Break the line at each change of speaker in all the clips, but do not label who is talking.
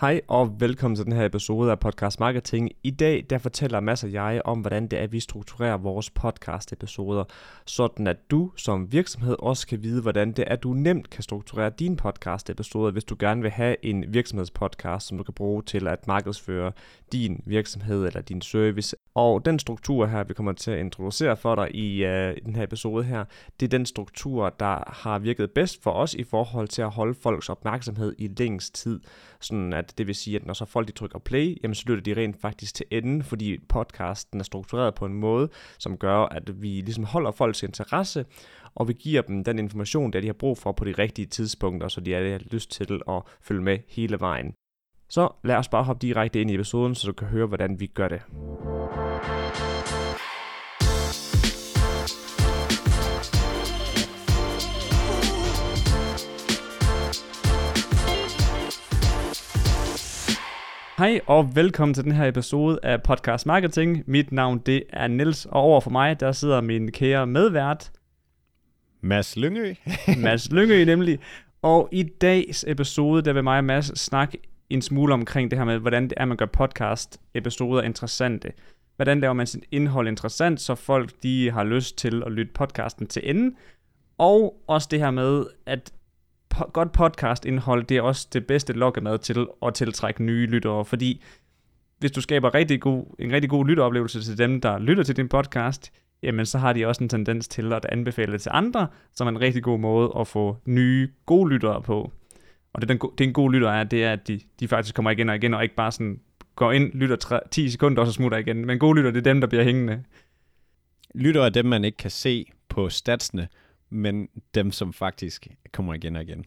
Hej og velkommen til den her episode af Podcast Marketing. I dag der fortæller masser jeg om, hvordan det er, at vi strukturerer vores podcast episoder, sådan at du som virksomhed også kan vide, hvordan det er, at du nemt kan strukturere dine podcast episoder, hvis du gerne vil have en virksomhedspodcast, som du kan bruge til at markedsføre din virksomhed eller din service. Og den struktur her, vi kommer til at introducere for dig i uh, den her episode her, det er den struktur, der har virket bedst for os i forhold til at holde folks opmærksomhed i længst tid. Sådan at det vil sige, at når så folk de trykker play, jamen så lytter de rent faktisk til enden, fordi podcasten er struktureret på en måde, som gør, at vi ligesom holder folks interesse, og vi giver dem den information, der de har brug for på de rigtige tidspunkter, så de har lyst til at følge med hele vejen. Så lad os bare hoppe direkte ind i episoden, så du kan høre, hvordan vi gør det. Hej og velkommen til den her episode af Podcast Marketing. Mit navn det er Niels og over for mig der sidder min kære medvært
Mads Lyngø.
Mads Lyngø nemlig. Og i dags episode der vil mig og Mads snakke en smule omkring det her med, hvordan det er, man gør podcast episoder interessante. Hvordan laver man sit indhold interessant, så folk de har lyst til at lytte podcasten til enden. Og også det her med, at po- godt podcast-indhold, det er også det bedste lokkemad til at tiltrække nye lyttere, fordi hvis du skaber rigtig god, en rigtig god lytteoplevelse til dem, der lytter til din podcast, jamen så har de også en tendens til at anbefale det til andre, som er en rigtig god måde at få nye, gode lyttere på. Og det, den, det en god lytter er, det er, at de, de faktisk kommer igen og igen, og ikke bare sådan går ind, lytter 3, 10 sekunder, og så smutter igen. Men gode lytter, det er dem, der bliver hængende.
Lytter er dem, man ikke kan se på statsene, men dem, som faktisk kommer igen og igen.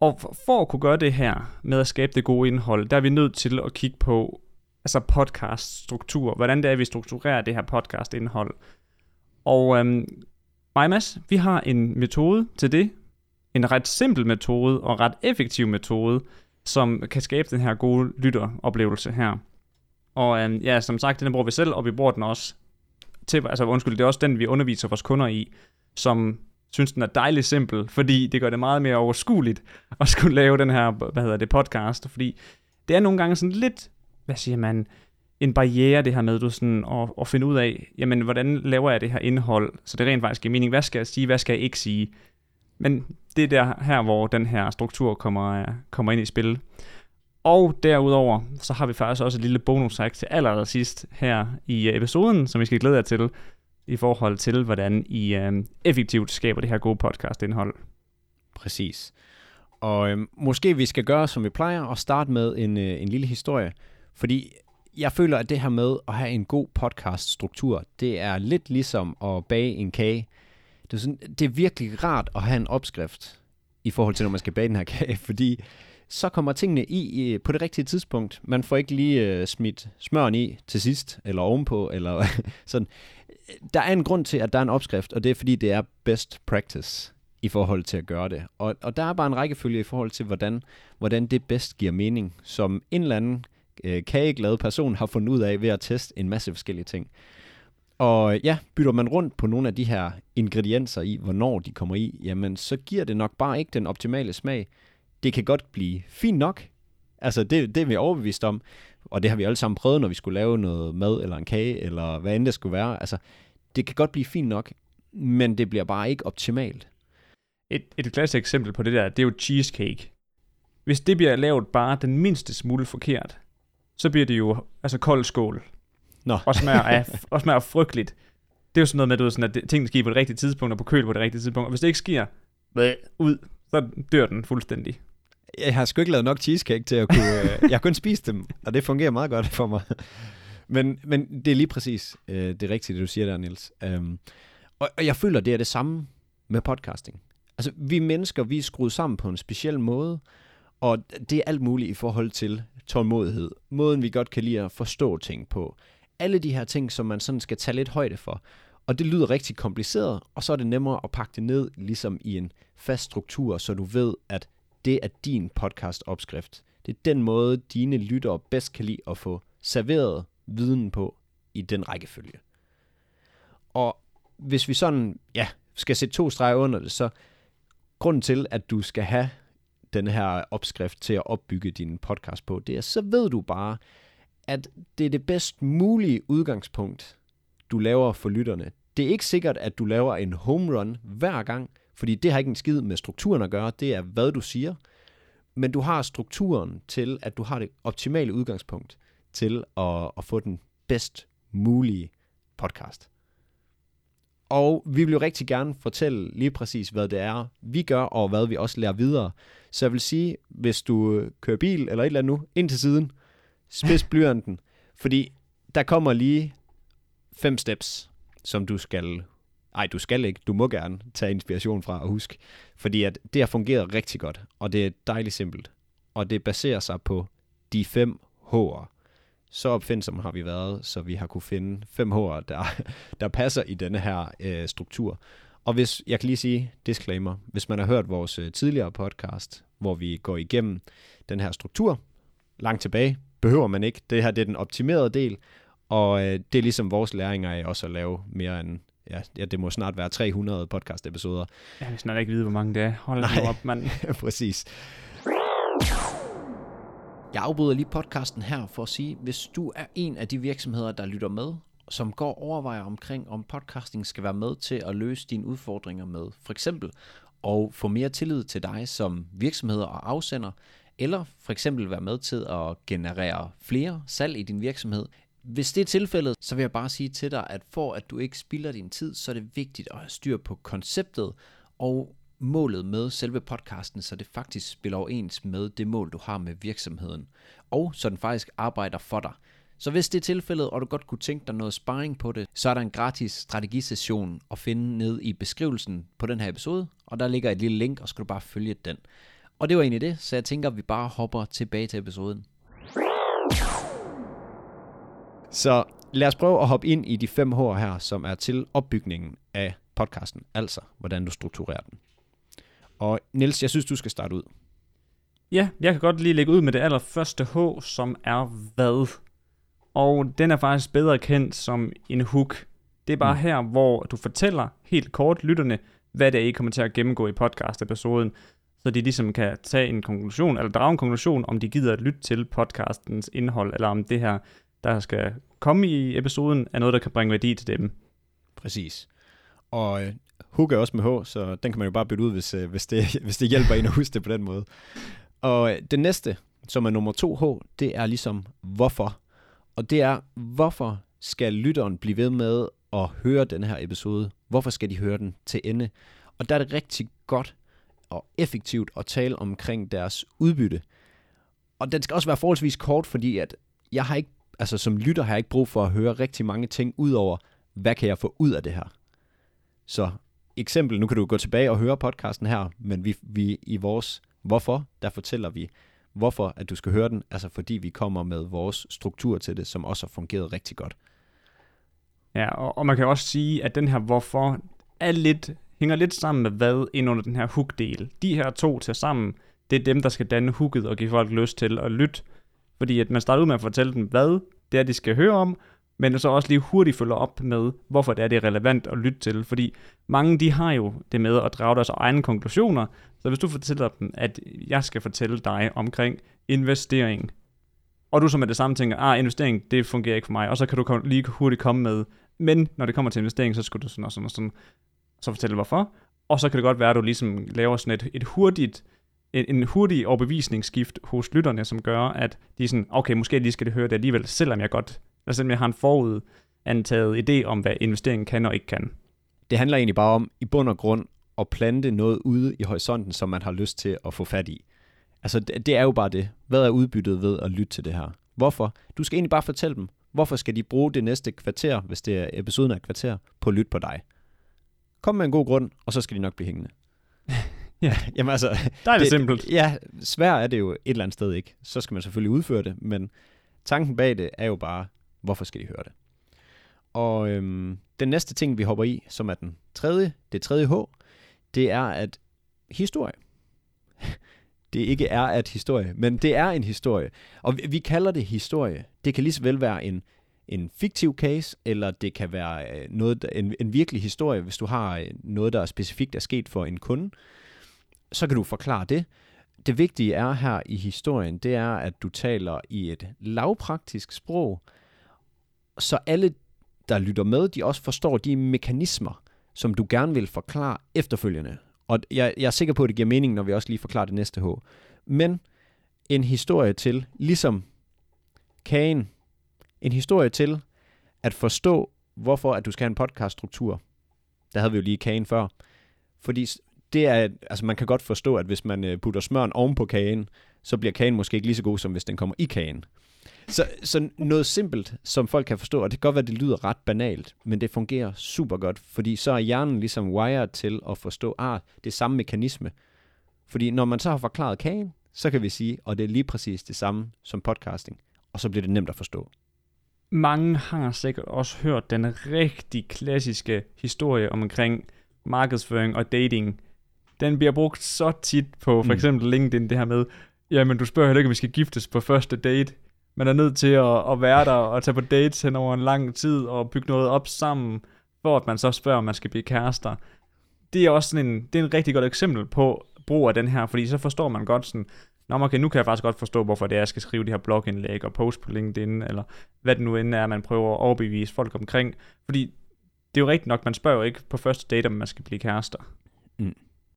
Og for, at kunne gøre det her med at skabe det gode indhold, der er vi nødt til at kigge på altså podcast-struktur. Hvordan det er, vi strukturerer det her podcast-indhold. Og øhm, mig Mads, vi har en metode til det. En ret simpel metode og ret effektiv metode, som kan skabe den her gode lytteroplevelse her. Og øhm, ja, som sagt, den bruger vi selv, og vi bruger den også til, altså undskyld, det er også den, vi underviser vores kunder i, som synes, den er dejligt simpel, fordi det gør det meget mere overskueligt at skulle lave den her, hvad hedder det, podcast, fordi det er nogle gange sådan lidt, hvad siger man, en barriere, det her med du sådan, at, at finde ud af, jamen, hvordan laver jeg det her indhold, så det rent faktisk giver mening. Hvad skal jeg sige, hvad skal jeg ikke sige? Men det er der her, hvor den her struktur kommer, kommer ind i spil. Og derudover, så har vi faktisk også et lille bonus til allersidst her i øh, episoden, som vi skal glæde jer til, i forhold til, hvordan I øh, effektivt skaber det her gode podcast-indhold.
Præcis. Og øh, måske vi skal gøre, som vi plejer, og starte med en, øh, en lille historie. Fordi jeg føler, at det her med at have en god podcast-struktur, det er lidt ligesom at bage en kage. Det er, sådan, det er virkelig rart at have en opskrift i forhold til, når man skal bage den her kage, fordi så kommer tingene i, i på det rigtige tidspunkt. Man får ikke lige øh, smidt smøren i til sidst, eller ovenpå, eller sådan. Der er en grund til, at der er en opskrift, og det er fordi, det er best practice i forhold til at gøre det. Og, og der er bare en rækkefølge i forhold til, hvordan, hvordan det bedst giver mening, som en eller anden øh, kageglad person har fundet ud af ved at teste en masse forskellige ting. Og ja, bytter man rundt på nogle af de her ingredienser i, hvornår de kommer i, jamen så giver det nok bare ikke den optimale smag. Det kan godt blive fint nok. Altså det, det er vi overbevist om, og det har vi alle sammen prøvet, når vi skulle lave noget mad eller en kage, eller hvad end det skulle være. Altså, det kan godt blive fint nok, men det bliver bare ikke optimalt.
Et, et klassisk eksempel på det der, det er jo cheesecake. Hvis det bliver lavet bare den mindste smule forkert, så bliver det jo altså kold skål.
Nå.
Og smager, af, og smager frygteligt. Det er jo sådan noget med, du ved, sådan, at tingene sker på det rigtige tidspunkt, og på køl på det rigtige tidspunkt. Og hvis det ikke sker, ud, så dør den fuldstændig.
Jeg har sgu ikke lavet nok cheesecake til at kunne... øh, jeg har kun spist dem, og det fungerer meget godt for mig. Men, men det er lige præcis øh, det rigtige, det du siger der, Niels. Øhm, og, og jeg føler, det er det samme med podcasting. Altså, vi mennesker, vi er skruet sammen på en speciel måde, og det er alt muligt i forhold til tålmodighed. Måden, vi godt kan lide at forstå ting på. Alle de her ting, som man sådan skal tage lidt højde for. Og det lyder rigtig kompliceret, og så er det nemmere at pakke det ned ligesom i en fast struktur, så du ved, at det er din podcast-opskrift. Det er den måde, dine lyttere bedst kan lide at få serveret viden på i den rækkefølge. Og hvis vi sådan, ja, skal sætte to streger under det, så grunden til, at du skal have den her opskrift til at opbygge din podcast på, det er, så ved du bare, at det er det bedst mulige udgangspunkt, du laver for lytterne. Det er ikke sikkert, at du laver en home run hver gang, fordi det har ikke en skid med strukturen at gøre, det er, hvad du siger. Men du har strukturen til, at du har det optimale udgangspunkt til at, at få den bedst mulige podcast. Og vi vil jo rigtig gerne fortælle lige præcis, hvad det er, vi gør, og hvad vi også lærer videre. Så jeg vil sige, hvis du kører bil eller et eller andet nu, ind til siden, spids blyanten, fordi der kommer lige fem steps, som du skal... Nej, du skal ikke. Du må gerne tage inspiration fra og huske. Fordi at det har fungeret rigtig godt, og det er dejligt simpelt. Og det baserer sig på de fem H'er. Så opfindsomme har vi været, så vi har kunne finde fem H'er, der, der passer i denne her øh, struktur. Og hvis, jeg kan lige sige, disclaimer, hvis man har hørt vores øh, tidligere podcast, hvor vi går igennem den her struktur, langt tilbage, behøver man ikke. Det her det er den optimerede del, og øh, det er ligesom vores læringer af også at lave mere end, ja, ja det må snart være 300 podcast-episoder.
Jeg vil snart ikke vide, hvor mange det er. Hold Nej. op, mand.
Præcis. Jeg afbryder lige podcasten her for at sige, hvis du er en af de virksomheder, der lytter med, som går overvejer omkring, om podcasting skal være med til at løse dine udfordringer med for eksempel og få mere tillid til dig som virksomhed og afsender, eller for eksempel være med til at generere flere salg i din virksomhed. Hvis det er tilfældet, så vil jeg bare sige til dig, at for at du ikke spilder din tid, så er det vigtigt at have styr på konceptet og målet med selve podcasten, så det faktisk spiller overens med det mål, du har med virksomheden, og så den faktisk arbejder for dig. Så hvis det er tilfældet, og du godt kunne tænke dig noget sparring på det, så er der en gratis strategisession at finde ned i beskrivelsen på den her episode, og der ligger et lille link, og så skal du bare følge den. Og det var egentlig det, så jeg tænker, at vi bare hopper tilbage til episoden. Så lad os prøve at hoppe ind i de fem H'er her, som er til opbygningen af podcasten, altså hvordan du strukturerer den. Og Niels, jeg synes, du skal starte ud.
Ja, jeg kan godt lige lægge ud med det allerførste H, som er hvad. Og den er faktisk bedre kendt som en hook. Det er bare mm. her, hvor du fortæller helt kort lytterne, hvad det er, I kommer til at gennemgå i podcast-episoden, så de ligesom kan tage en konklusion, eller drage en konklusion, om de gider at lytte til podcastens indhold, eller om det her, der skal komme i episoden, er noget, der kan bringe værdi til dem.
Præcis. Og øh, hook er også med H, så den kan man jo bare bytte ud, hvis, øh, hvis, det, hvis det hjælper en at huske det på den måde. Og øh, det næste, som er nummer 2H, det er ligesom hvorfor. Og det er, hvorfor skal lytteren blive ved med at høre den her episode? Hvorfor skal de høre den til ende? Og der er det rigtig godt og effektivt at tale omkring deres udbytte. Og den skal også være forholdsvis kort, fordi at jeg har ikke, altså som lytter har jeg ikke brug for at høre rigtig mange ting ud over, hvad kan jeg få ud af det her? Så eksempel, nu kan du gå tilbage og høre podcasten her, men vi, vi i vores hvorfor, der fortæller vi, hvorfor at du skal høre den, altså fordi vi kommer med vores struktur til det, som også har fungeret rigtig godt.
Ja, og, og man kan også sige, at den her hvorfor er lidt, hænger lidt sammen med hvad ind under den her hook-del. De her to til sammen, det er dem, der skal danne hooket og give folk lyst til at lytte. Fordi at man starter ud med at fortælle dem, hvad det er, de skal høre om, men så også lige hurtigt følger op med, hvorfor det er, det er relevant at lytte til. Fordi mange, de har jo det med at drage deres egne konklusioner. Så hvis du fortæller dem, at jeg skal fortælle dig omkring investering, og du så med det samme tænker, ah, investering, det fungerer ikke for mig, og så kan du lige hurtigt komme med, men når det kommer til investering, så skal du sådan og sådan og sådan, så fortælle hvorfor, og så kan det godt være, at du ligesom laver sådan et, et hurtigt, en, en hurtig overbevisningsskift hos lytterne, som gør, at de er sådan, okay, måske lige skal det høre det alligevel, selvom jeg godt Altså jeg har en forudantaget idé om, hvad investeringen kan og ikke kan.
Det handler egentlig bare om, i bund og grund, at plante noget ude i horisonten, som man har lyst til at få fat i. Altså, det, det er jo bare det. Hvad er udbyttet ved at lytte til det her? Hvorfor? Du skal egentlig bare fortælle dem, hvorfor skal de bruge det næste kvarter, hvis det er episoden af kvarter, på at lytte på dig. Kom med en god grund, og så skal de nok blive hængende.
ja,
Jamen altså...
Der er det, det simpelt.
Ja, svært er det jo et eller andet sted ikke. Så skal man selvfølgelig udføre det, men tanken bag det er jo bare, Hvorfor skal de høre det? Og øhm, den næste ting, vi hopper i, som er den tredje, det tredje H, det er, at historie. det ikke er at historie, men det er en historie. Og vi, vi kalder det historie. Det kan lige så vel være en, en fiktiv case, eller det kan være øh, noget, en, en virkelig historie, hvis du har øh, noget, der er specifikt er sket for en kunde. Så kan du forklare det. det vigtige er her i historien, det er, at du taler i et lavpraktisk sprog, så alle, der lytter med, de også forstår de mekanismer, som du gerne vil forklare efterfølgende. Og jeg, jeg er sikker på, at det giver mening, når vi også lige forklarer det næste H. Men en historie til, ligesom kagen, en historie til at forstå, hvorfor at du skal have en podcaststruktur. Der havde vi jo lige kagen før. Fordi det er, altså man kan godt forstå, at hvis man øh, putter smøren oven på kagen, så bliver kagen måske ikke lige så god, som hvis den kommer i kagen. Så, så noget simpelt, som folk kan forstå, og det kan godt være, at det lyder ret banalt, men det fungerer super godt, fordi så er hjernen ligesom wired til at forstå, ah, det er samme mekanisme. Fordi når man så har forklaret kagen, så kan vi sige, og det er lige præcis det samme som podcasting, og så bliver det nemt at forstå.
Mange har sikkert også hørt den rigtig klassiske historie omkring markedsføring og dating. Den bliver brugt så tit på for eksempel LinkedIn, det her med, jamen du spørger heller ikke, om vi skal giftes på første date. Man er nødt til at, at være der og tage på dates hen over en lang tid og bygge noget op sammen, for at man så spørger, om man skal blive kærester. Det er også sådan en, det er en rigtig godt eksempel på brug af den her, fordi så forstår man godt sådan, Nå, okay, nu kan jeg faktisk godt forstå, hvorfor det er, jeg skal skrive de her blogindlæg og post på LinkedIn, eller hvad det nu end er, man prøver at overbevise folk omkring. Fordi det er jo rigtigt nok, man spørger jo ikke på første date, om man skal blive kærester.
Mm.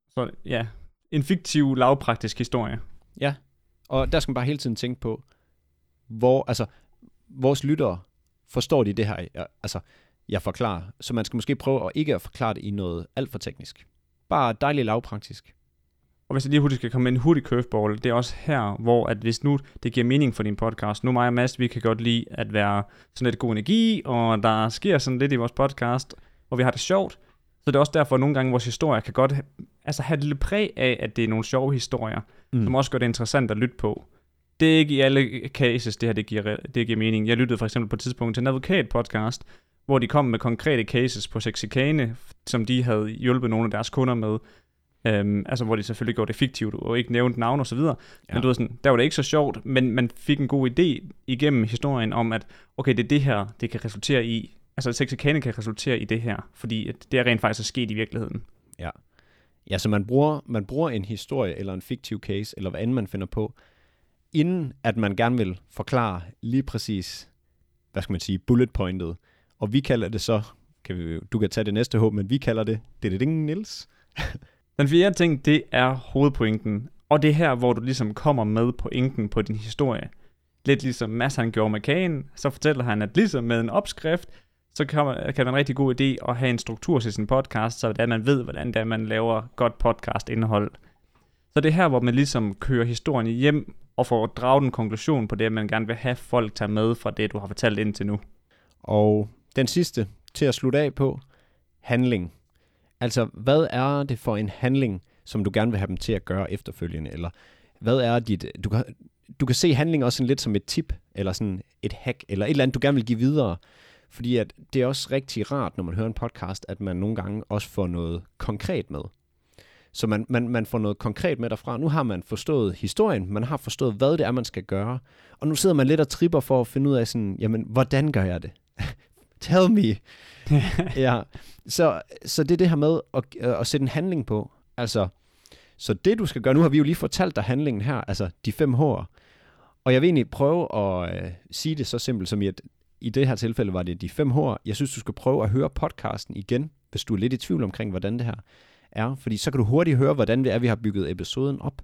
Så ja, en fiktiv, lavpraktisk historie.
Ja, og der skal man bare hele tiden tænke på, hvor, altså, vores lyttere, forstår de det her, jeg, altså, jeg forklarer. Så man skal måske prøve at ikke at forklare det i noget alt for teknisk. Bare dejligt lavpraktisk.
Og hvis jeg lige hurtigt skal komme med en hurtig curveball, det er også her, hvor at hvis nu det giver mening for din podcast, nu mig og Mads, vi kan godt lide at være sådan lidt god energi, og der sker sådan lidt i vores podcast, hvor vi har det sjovt, det er også derfor, at nogle gange vores historier kan godt altså have et lille præg af, at det er nogle sjove historier, mm. som også gør det interessant at lytte på. Det er ikke i alle cases, det her det giver, det giver mening. Jeg lyttede for eksempel på et tidspunkt til en advokat-podcast, hvor de kom med konkrete cases på sexikane, som de havde hjulpet nogle af deres kunder med. Øhm, altså hvor de selvfølgelig gjorde det fiktivt og ikke nævnte navn og så videre. Ja. Men du ved sådan, der var det ikke så sjovt, men man fik en god idé igennem historien om, at okay, det er det her, det kan resultere i. Altså sexikane kan resultere i det her, fordi at det er rent faktisk er sket i virkeligheden.
Ja. Ja, så man bruger, man bruger en historie eller en fiktiv case, eller hvad end man finder på, inden at man gerne vil forklare lige præcis, hvad skal man sige, bullet pointet. Og vi kalder det så, kan vi, du kan tage det næste håb, men vi kalder det, det er det ding, Nils.
Den fjerde ting, det er hovedpointen. Og det er her, hvor du ligesom kommer med pointen på din historie. Lidt ligesom Mads han gjorde med kagen, så fortæller han, at ligesom med en opskrift, så kan, man, kan det være en rigtig god idé at have en struktur til sin podcast, så at man ved, hvordan det er, man laver godt podcast-indhold. Så det er her, hvor man ligesom kører historien hjem og får draget en konklusion på det, man gerne vil have folk tage med fra det, du har fortalt indtil nu.
Og den sidste til at slutte af på, handling. Altså, hvad er det for en handling, som du gerne vil have dem til at gøre efterfølgende? Eller hvad er dit... Du kan, du kan se handling også sådan lidt som et tip, eller sådan et hack, eller et eller andet, du gerne vil give videre. Fordi at det er også rigtig rart, når man hører en podcast, at man nogle gange også får noget konkret med. Så man, man, man får noget konkret med derfra. Nu har man forstået historien, man har forstået, hvad det er, man skal gøre. Og nu sidder man lidt og tripper for at finde ud af sådan, jamen, hvordan gør jeg det? Tell me. ja, så, så det er det her med at, at sætte en handling på. Altså, så det du skal gøre, nu har vi jo lige fortalt dig handlingen her, altså de fem H'er. Og jeg vil egentlig prøve at uh, sige det så simpelt som i, at i det her tilfælde var det de fem H'er. Jeg synes, du skal prøve at høre podcasten igen, hvis du er lidt i tvivl omkring, hvordan det her er. Fordi så kan du hurtigt høre, hvordan det er, vi har bygget episoden op.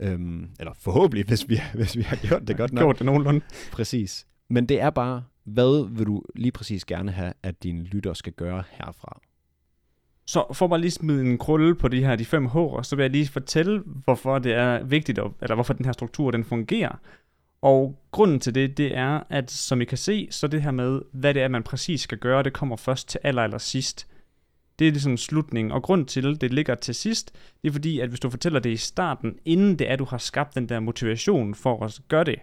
Øhm, eller forhåbentlig, hvis vi, hvis vi har gjort det godt nok.
Gjort det nogenlunde.
Præcis. Men det er bare, hvad vil du lige præcis gerne have, at dine lytter skal gøre herfra?
Så for bare lige smide en krølle på de her de fem H'er, så vil jeg lige fortælle, hvorfor det er vigtigt, eller hvorfor den her struktur den fungerer. Og grunden til det, det er, at som I kan se, så det her med, hvad det er, man præcis skal gøre, det kommer først til aller, aller sidst. Det er ligesom slutningen, og grund til, at det ligger til sidst, det er fordi, at hvis du fortæller det i starten, inden det er, du har skabt den der motivation for at gøre det,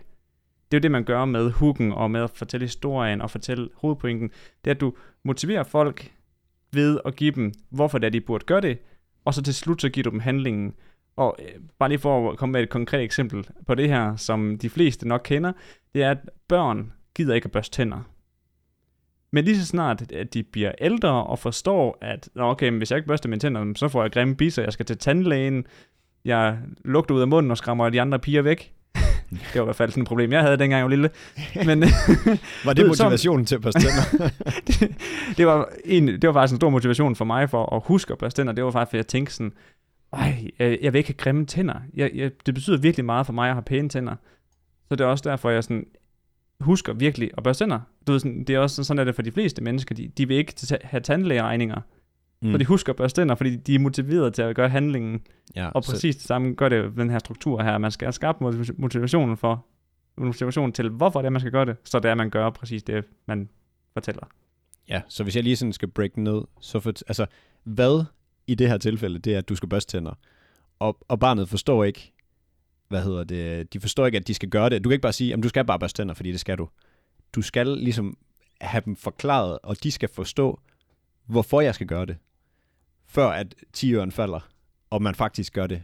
det er jo det, man gør med hooken og med at fortælle historien og fortælle hovedpointen, det er, at du motiverer folk ved at give dem, hvorfor det er, de burde gøre det, og så til slut så giver du dem handlingen. Og øh, bare lige for at komme med et konkret eksempel på det her, som de fleste nok kender, det er, at børn gider ikke at børste tænder. Men lige så snart, at de bliver ældre og forstår, at okay, men hvis jeg ikke børster mine tænder, så får jeg grimme biser, jeg skal til tandlægen, jeg lugter ud af munden og skræmmer de andre piger væk. det var i hvert fald sådan et problem, jeg havde dengang jeg var lille. Men,
var det motivationen til at børste tænder?
det, det, var en, det var faktisk en stor motivation for mig for at huske at børste tænder. Det var faktisk, at jeg tænkte sådan, ej, jeg, jeg vil ikke have grimme tænder. Jeg, jeg, det betyder virkelig meget for mig at have pæne tænder. Så det er også derfor, jeg sådan husker virkelig at børste tænder. Du ved, sådan, det er også sådan, at det for de fleste mennesker. De, de vil ikke have tandlægeregninger. Mm. Så de husker at børste tænder, fordi de er motiveret til at gøre handlingen. Ja, og præcis så... det samme gør det den her struktur her. Man skal skabe motivationen for motivation til, hvorfor det er, man skal gøre det, så det er, at man gør præcis det, man fortæller.
Ja, så hvis jeg lige sådan skal break ned, så for, altså, hvad i det her tilfælde, det er, at du skal børste tænder, og, og barnet forstår ikke, hvad hedder det, de forstår ikke, at de skal gøre det. Du kan ikke bare sige, at du skal bare børste tænder, fordi det skal du. Du skal ligesom have dem forklaret, og de skal forstå, hvorfor jeg skal gøre det, før at 10 falder, og man faktisk gør det.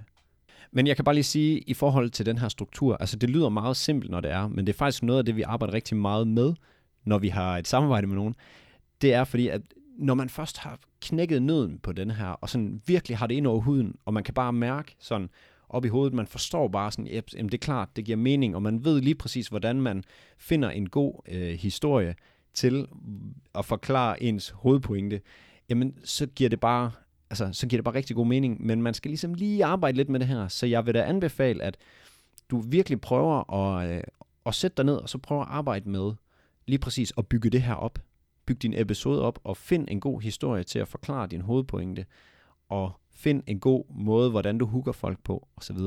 Men jeg kan bare lige sige, i forhold til den her struktur, altså det lyder meget simpelt, når det er, men det er faktisk noget af det, vi arbejder rigtig meget med, når vi har et samarbejde med nogen. Det er fordi, at når man først har knækket nøden på den her, og sådan virkelig har det ind over huden, og man kan bare mærke sådan op i hovedet, man forstår bare sådan, at det er klart, det giver mening, og man ved lige præcis, hvordan man finder en god øh, historie til at forklare ens hovedpointe, jamen så giver det bare altså, så giver det bare rigtig god mening, men man skal ligesom lige arbejde lidt med det her, så jeg vil da anbefale, at du virkelig prøver at, øh, at sætte dig ned, og så prøver at arbejde med lige præcis at bygge det her op. Byg din episode op, og find en god historie til at forklare din hovedpointe, og find en god måde, hvordan du hooker folk på, osv.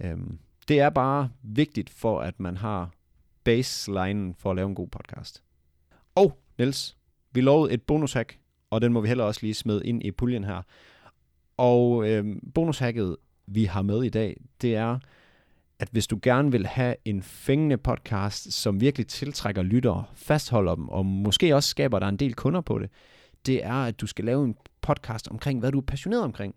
Øhm, det er bare vigtigt for, at man har baseline for at lave en god podcast. Og Niels, vi lovede et bonushack og den må vi heller også lige smide ind i puljen her. Og øh, bonushacket, vi har med i dag, det er, at hvis du gerne vil have en fængende podcast, som virkelig tiltrækker lyttere, fastholder dem, og måske også skaber dig en del kunder på det, det er, at du skal lave en podcast omkring, hvad du er passioneret omkring.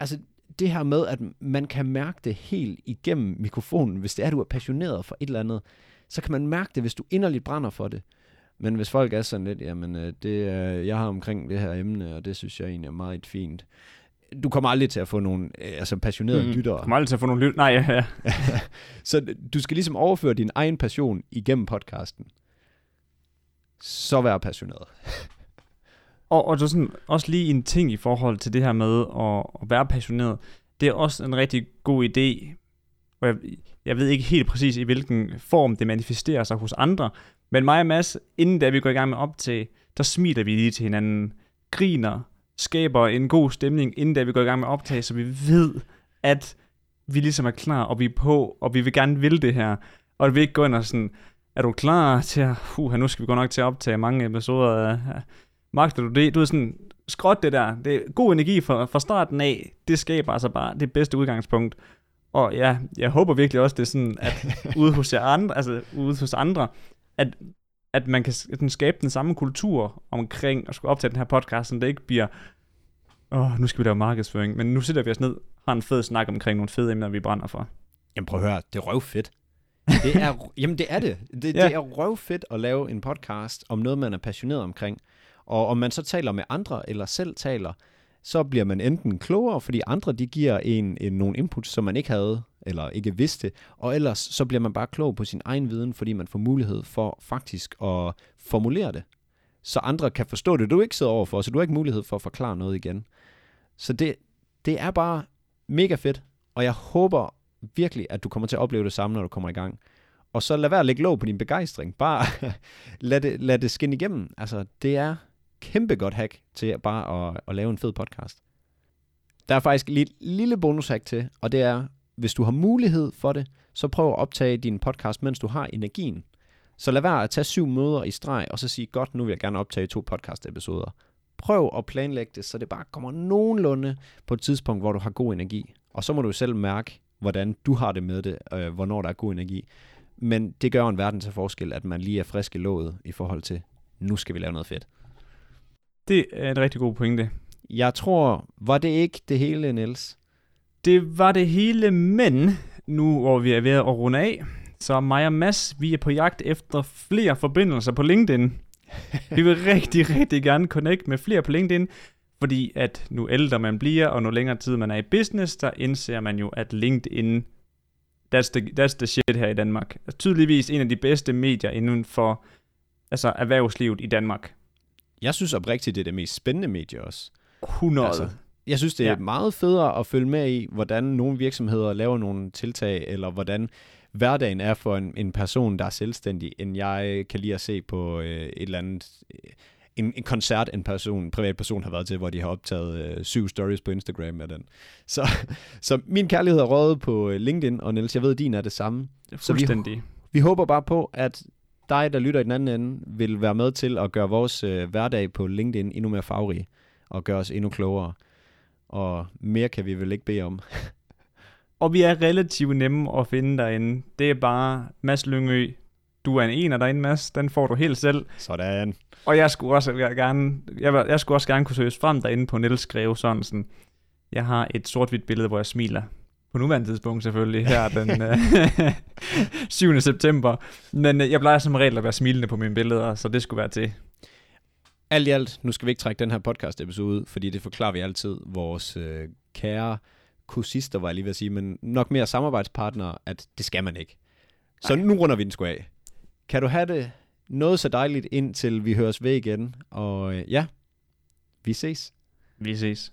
Altså det her med, at man kan mærke det helt igennem mikrofonen, hvis det er, at du er passioneret for et eller andet, så kan man mærke det, hvis du inderligt brænder for det. Men hvis folk er sådan lidt, jamen, øh, det jeg har omkring det her emne, og det synes jeg egentlig er meget fint. Du kommer aldrig til at få nogle øh, altså passionerede mm, lyttere.
Du kommer aldrig til at få nogle lyttere. Nej, ja, ja.
så du skal ligesom overføre din egen passion igennem podcasten. Så vær passioneret.
og, og så sådan, også lige en ting i forhold til det her med at, at være passioneret. Det er også en rigtig god idé, og jeg, jeg ved ikke helt præcis i hvilken form det manifesterer sig hos andre, men mig og Mads, inden da vi går i gang med op til, der smiler vi lige til hinanden, griner, skaber en god stemning, inden da vi går i gang med optag, så vi ved, at vi ligesom er klar, og vi er på, og vi vil gerne vil det her. Og vi ikke går ind og sådan, er du klar til at, uh, nu skal vi gå nok til at optage mange episoder af, magter du det? Du er sådan, skråt det der, det er god energi fra, fra starten af, det skaber altså bare det bedste udgangspunkt. Og ja, jeg håber virkelig også, det er sådan, at ude hos jer andre, altså ude hos andre, at, at man kan den skabe den samme kultur omkring at skulle optage den her podcast, så det ikke bliver, åh, oh, nu skal vi lave markedsføring, men nu sidder vi os ned, har en fed snak omkring nogle fede emner, vi brænder for.
Jamen prøv at høre, det er røvfedt. Det er, jamen det er det. Det, ja. det er røvfedt at lave en podcast om noget, man er passioneret omkring. Og om man så taler med andre, eller selv taler, så bliver man enten klogere, fordi andre de giver en, en nogle inputs, som man ikke havde, eller ikke vidste, og ellers så bliver man bare klog på sin egen viden, fordi man får mulighed for faktisk at formulere det, så andre kan forstå det, du ikke sidder overfor, så du har ikke mulighed for at forklare noget igen. Så det, det er bare mega fedt, og jeg håber virkelig, at du kommer til at opleve det samme, når du kommer i gang. Og så lad være at lægge låg på din begejstring. Bare lad, det, lad det skinne igennem. Altså, det er kæmpe godt hack til bare at, at lave en fed podcast. Der er faktisk et lille bonushack til, og det er, hvis du har mulighed for det, så prøv at optage din podcast, mens du har energien. Så lad være at tage syv møder i streg, og så sige, godt, nu vil jeg gerne optage to podcast-episoder. Prøv at planlægge det, så det bare kommer nogenlunde på et tidspunkt, hvor du har god energi. Og så må du selv mærke, hvordan du har det med det, øh, hvornår der er god energi. Men det gør en verden til forskel, at man lige er frisk i låget i forhold til, nu skal vi lave noget fedt.
Det er et rigtig god pointe.
Jeg tror, var det ikke det hele, Niels?
Det var det hele, men nu hvor vi er ved at runde af, så mig og Mads, vi er på jagt efter flere forbindelser på LinkedIn. vi vil rigtig, rigtig gerne connect med flere på LinkedIn, Fordi at nu ældre man bliver, og nu længere tid man er i business, der indser man jo, at LinkedIn, that's the, that's the shit her i Danmark. Er tydeligvis en af de bedste medier inden for altså erhvervslivet i Danmark.
Jeg synes oprigtigt, det er det mest spændende medie også.
100. Altså,
jeg synes, det er ja. meget federe at følge med i, hvordan nogle virksomheder laver nogle tiltag, eller hvordan hverdagen er for en, en person, der er selvstændig, end jeg kan lide at se på øh, et eller andet... Øh, en, en koncert, en person, en privat person har været til, hvor de har optaget øh, syv stories på Instagram med den. Så, så min kærlighed er røget på øh, LinkedIn, og Niels, jeg ved, din er det samme.
Fuldstændig.
Så vi, vi håber bare på, at dig, der lytter i den anden ende, vil være med til at gøre vores øh, hverdag på LinkedIn endnu mere farverig, og gøre os endnu klogere. Og mere kan vi vel ikke bede om.
og vi er relativt nemme at finde derinde. Det er bare Mads Lyngø. Du er en ener derinde, Mads. Den får du helt selv.
Sådan.
Og jeg skulle også jeg gerne, jeg, jeg skulle også gerne kunne søges frem derinde på Niels Greve sådan. Jeg har et sort-hvidt billede, hvor jeg smiler på nuværende tidspunkt selvfølgelig, her den øh, 7. september. Men øh, jeg plejer som regel at være smilende på mine billeder, så det skulle være til.
Alt i alt, nu skal vi ikke trække den her podcast episode ud, fordi det forklarer vi altid vores øh, kære kursister, var jeg lige ved at sige, men nok mere samarbejdspartnere, at det skal man ikke. Så Ej. nu runder vi den sgu af. Kan du have det noget så dejligt, indtil vi høres ved igen, og øh, ja, vi ses.
Vi ses.